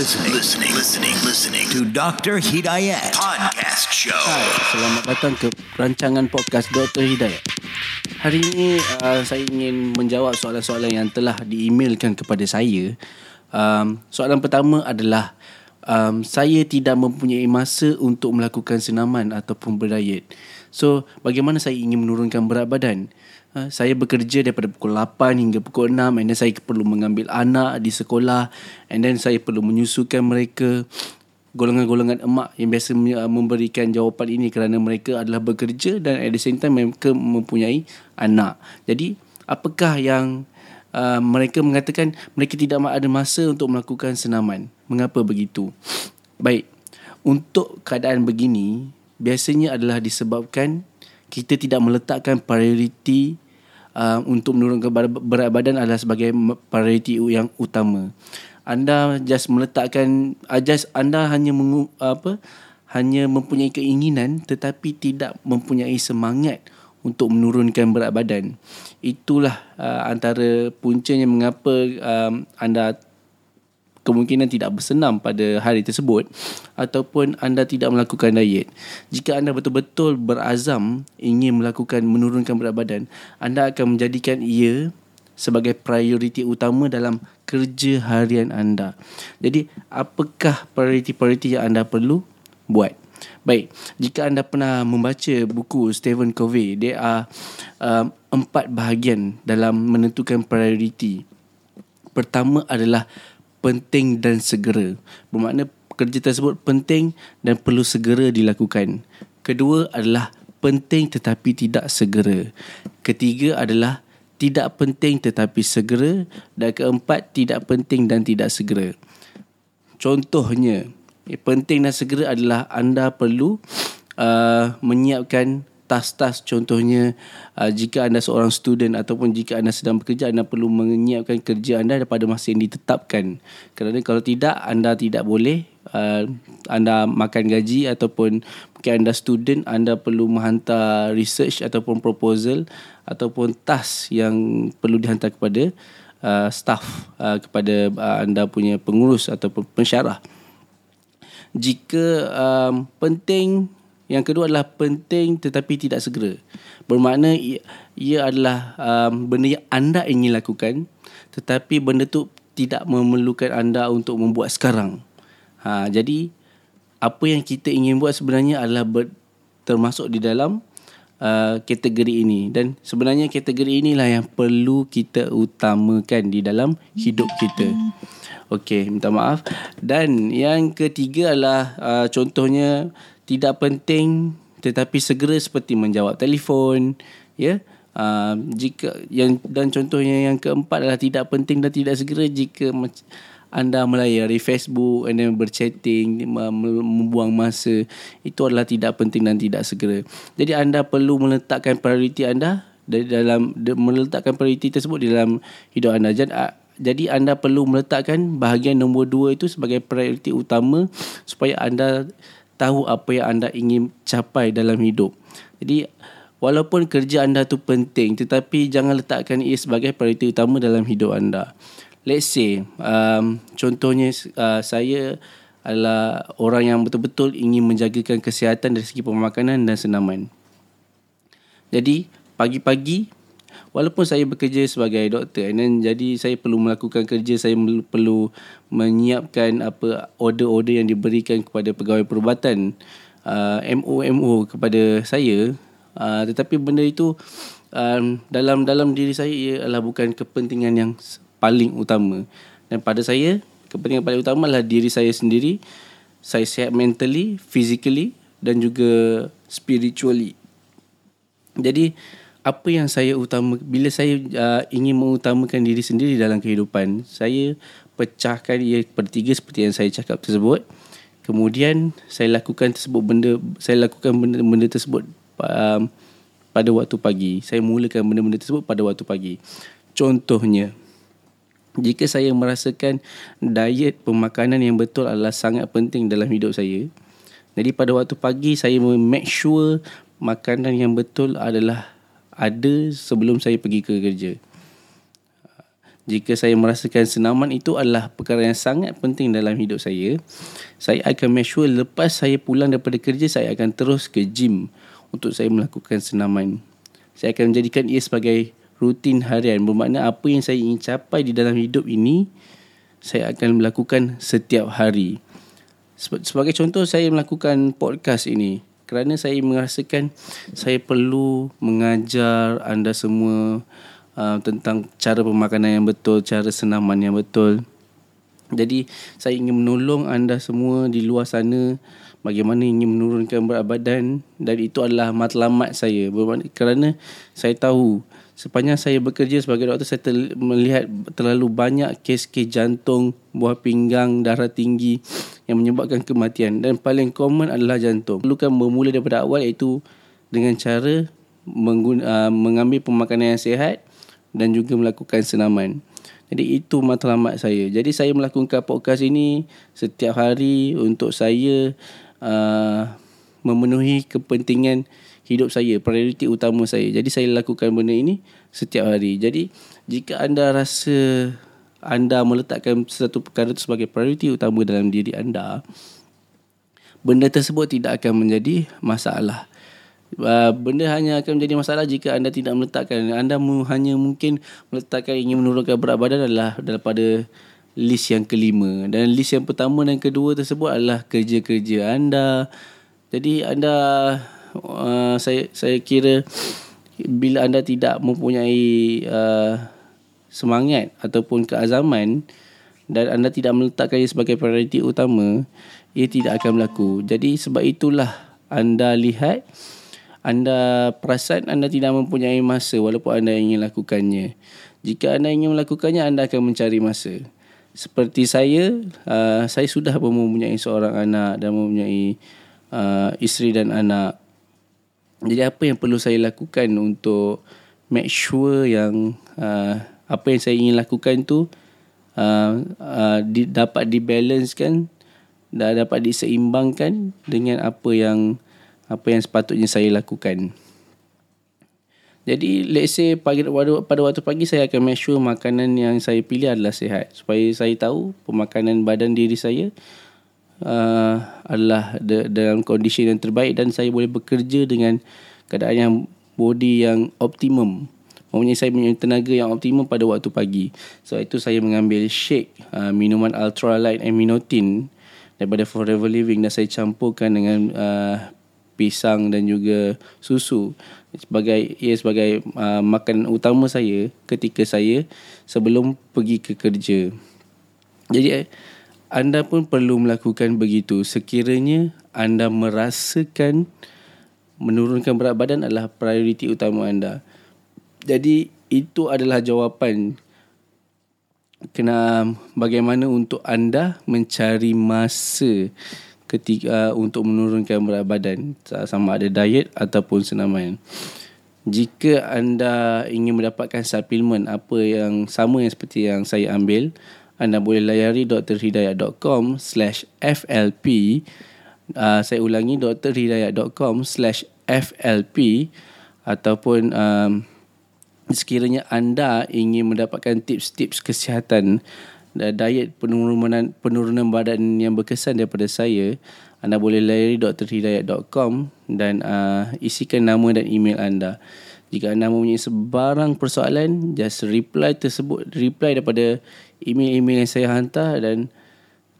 listening, listening, listening, listening to Dr. Hidayat Podcast Show. Hai, selamat datang ke rancangan podcast Dr. Hidayat. Hari ini uh, saya ingin menjawab soalan-soalan yang telah diemailkan kepada saya. Um, soalan pertama adalah um, saya tidak mempunyai masa untuk melakukan senaman ataupun berdiet. So, bagaimana saya ingin menurunkan berat badan? Uh, saya bekerja daripada pukul 8 hingga pukul 6 and then saya perlu mengambil anak di sekolah and then saya perlu menyusukan mereka golongan-golongan emak yang biasa uh, memberikan jawapan ini kerana mereka adalah bekerja dan at the same time mereka mempunyai anak. Jadi, apakah yang uh, mereka mengatakan mereka tidak ada masa untuk melakukan senaman? Mengapa begitu? Baik, untuk keadaan begini, biasanya adalah disebabkan kita tidak meletakkan prioriti uh, untuk menurunkan berat badan adalah sebagai prioriti yang utama. Anda just meletakkan uh, just anda hanya mengu, apa hanya mempunyai keinginan tetapi tidak mempunyai semangat untuk menurunkan berat badan. Itulah uh, antara puncanya mengapa um, anda kemungkinan tidak bersenam pada hari tersebut ataupun anda tidak melakukan diet. Jika anda betul-betul berazam ingin melakukan menurunkan berat badan, anda akan menjadikan ia sebagai prioriti utama dalam kerja harian anda. Jadi, apakah prioriti-prioriti yang anda perlu buat? Baik, jika anda pernah membaca buku Stephen Covey, dia are um, empat bahagian dalam menentukan prioriti. Pertama adalah penting dan segera. Bermakna kerja tersebut penting dan perlu segera dilakukan. Kedua adalah penting tetapi tidak segera. Ketiga adalah tidak penting tetapi segera dan keempat tidak penting dan tidak segera. Contohnya, penting dan segera adalah anda perlu uh, menyiapkan tas-tas contohnya uh, jika anda seorang student ataupun jika anda sedang bekerja anda perlu menyiapkan kerja anda pada masa yang ditetapkan. Kerana kalau tidak anda tidak boleh uh, anda makan gaji ataupun mungkin anda student anda perlu menghantar research ataupun proposal ataupun task yang perlu dihantar kepada uh, staff uh, kepada uh, anda punya pengurus ataupun pensyarah. Jika um, penting yang kedua adalah penting tetapi tidak segera. Bermakna ia, ia adalah um, benda yang anda ingin lakukan tetapi benda tu tidak memerlukan anda untuk membuat sekarang. Ha, jadi apa yang kita ingin buat sebenarnya adalah ber, termasuk di dalam uh, kategori ini dan sebenarnya kategori inilah yang perlu kita utamakan di dalam hidup kita. Okey, minta maaf. Dan yang ketiga adalah uh, contohnya tidak penting tetapi segera seperti menjawab telefon ya. Uh, jika yang dan contohnya yang keempat adalah tidak penting dan tidak segera jika anda melayari Facebook and then berchatting membuang masa itu adalah tidak penting dan tidak segera. Jadi anda perlu meletakkan prioriti anda dalam meletakkan prioriti tersebut di dalam hidup anda. Jadi jadi anda perlu meletakkan bahagian nombor dua itu sebagai prioriti utama supaya anda tahu apa yang anda ingin capai dalam hidup. Jadi walaupun kerja anda tu penting tetapi jangan letakkan ia sebagai prioriti utama dalam hidup anda. Let's say um, contohnya uh, saya adalah orang yang betul-betul ingin menjagakan kesihatan dari segi pemakanan dan senaman. Jadi pagi-pagi walaupun saya bekerja sebagai doktor and then jadi saya perlu melakukan kerja saya perlu menyiapkan apa order-order yang diberikan kepada pegawai perubatan uh, MO-MO kepada saya. Uh, tetapi benda itu um, dalam dalam diri saya ia adalah bukan kepentingan yang paling utama. Dan pada saya kepentingan paling utama adalah diri saya sendiri saya sihat mentally physically dan juga spiritually. Jadi apa yang saya utama bila saya uh, ingin mengutamakan diri sendiri dalam kehidupan saya pecahkan ia bertiga seperti yang saya cakap tersebut. Kemudian saya lakukan tersebut benda saya lakukan benda-benda tersebut um, pada waktu pagi. Saya mulakan benda-benda tersebut pada waktu pagi. Contohnya jika saya merasakan diet pemakanan yang betul adalah sangat penting dalam hidup saya jadi pada waktu pagi saya make sure makanan yang betul adalah ada sebelum saya pergi ke kerja. jika saya merasakan senaman itu adalah perkara yang sangat penting dalam hidup saya, saya akan make sure lepas saya pulang daripada kerja, saya akan terus ke gym untuk saya melakukan senaman. Saya akan menjadikan ia sebagai rutin harian. Bermakna apa yang saya ingin capai di dalam hidup ini, saya akan melakukan setiap hari. Sebagai contoh, saya melakukan podcast ini kerana saya merasakan saya perlu mengajar anda semua uh, tentang cara pemakanan yang betul, cara senaman yang betul. Jadi saya ingin menolong anda semua di luar sana bagaimana ingin menurunkan berat badan dan itu adalah matlamat saya kerana saya tahu sepanjang saya bekerja sebagai doktor saya ter- melihat terlalu banyak kes-kes jantung, buah pinggang, darah tinggi yang menyebabkan kematian dan paling common adalah jantung. Perlukan bermula daripada awal iaitu dengan cara mengguna, uh, mengambil pemakanan yang sihat dan juga melakukan senaman. Jadi itu matlamat saya. Jadi saya melakukan podcast ini setiap hari untuk saya uh, memenuhi kepentingan hidup saya, prioriti utama saya. Jadi saya lakukan benda ini setiap hari. Jadi jika anda rasa anda meletakkan sesuatu perkara itu sebagai prioriti utama dalam diri anda, benda tersebut tidak akan menjadi masalah. Uh, benda hanya akan menjadi masalah jika anda tidak meletakkan anda hanya mungkin meletakkan ingin menurunkan berat badan adalah daripada list yang kelima dan list yang pertama dan kedua tersebut adalah kerja-kerja anda jadi anda uh, saya saya kira bila anda tidak mempunyai uh, semangat ataupun keazaman dan anda tidak meletakkannya sebagai prioriti utama, ia tidak akan berlaku. Jadi sebab itulah anda lihat anda perasan anda tidak mempunyai masa walaupun anda ingin lakukannya. Jika anda ingin melakukannya, anda akan mencari masa. Seperti saya, uh, saya sudah mempunyai seorang anak dan mempunyai uh, isteri dan anak. Jadi apa yang perlu saya lakukan untuk make sure yang uh, apa yang saya ingin lakukan tu uh, uh, di, dapat dibalancekan dan dapat diseimbangkan dengan apa yang apa yang sepatutnya saya lakukan. Jadi let's say pagi pada, pada waktu pagi saya akan make sure makanan yang saya pilih adalah sihat supaya saya tahu pemakanan badan diri saya uh, adalah de, dalam kondisi yang terbaik dan saya boleh bekerja dengan keadaan yang body yang optimum. Maksudnya saya punya tenaga yang optimum pada waktu pagi. So itu saya mengambil shake uh, minuman ultralight aminotin daripada Forever Living dan saya campurkan dengan uh, pisang dan juga susu sebagai ia sebagai uh, makanan utama saya ketika saya sebelum pergi ke kerja. Jadi anda pun perlu melakukan begitu sekiranya anda merasakan menurunkan berat badan adalah prioriti utama anda. Jadi itu adalah jawapan kena bagaimana untuk anda mencari masa ketika uh, untuk menurunkan berat badan sama ada diet ataupun senaman. Jika anda ingin mendapatkan suplemen apa yang sama yang seperti yang saya ambil, anda boleh layari drhidayat.com slash FLP uh, Saya ulangi drhidayat.com slash FLP Ataupun um, sekiranya anda ingin mendapatkan tips-tips kesihatan Diet penurunan, penurunan badan yang berkesan daripada saya Anda boleh layari drhidayat.com Dan uh, isikan nama dan email anda jika anda mempunyai sebarang persoalan, just reply tersebut, reply daripada email-email yang saya hantar dan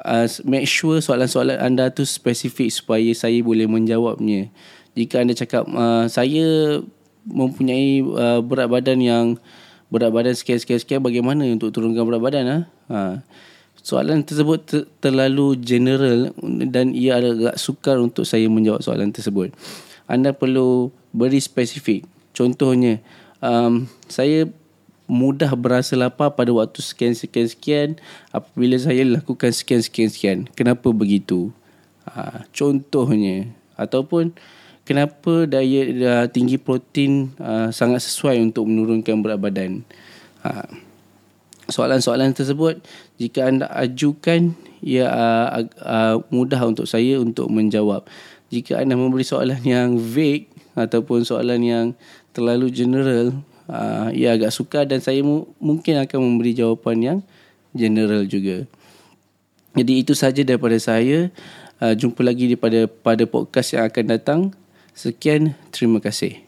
uh, make sure soalan-soalan anda tu spesifik supaya saya boleh menjawabnya. Jika anda cakap uh, saya mempunyai uh, berat badan yang berat badan sekian-sekian-sekian bagaimana untuk turunkan berat badan ah? Ha? Soalan tersebut ter- terlalu general dan ia agak sukar untuk saya menjawab soalan tersebut. Anda perlu beri spesifik. Contohnya, um, saya mudah berasa lapar pada waktu sekian-sekian-sekian apabila saya lakukan sekian-sekian-sekian. Kenapa begitu? Ha, contohnya. Ataupun kenapa diet uh, tinggi protein uh, sangat sesuai untuk menurunkan berat badan. Ha, soalan-soalan tersebut, jika anda ajukan, ia uh, uh, mudah untuk saya untuk menjawab. Jika anda memberi soalan yang vague ataupun soalan yang terlalu general uh, ia agak sukar dan saya mu- mungkin akan memberi jawapan yang general juga. Jadi itu saja daripada saya. Uh, jumpa lagi di pada pada podcast yang akan datang. Sekian, terima kasih.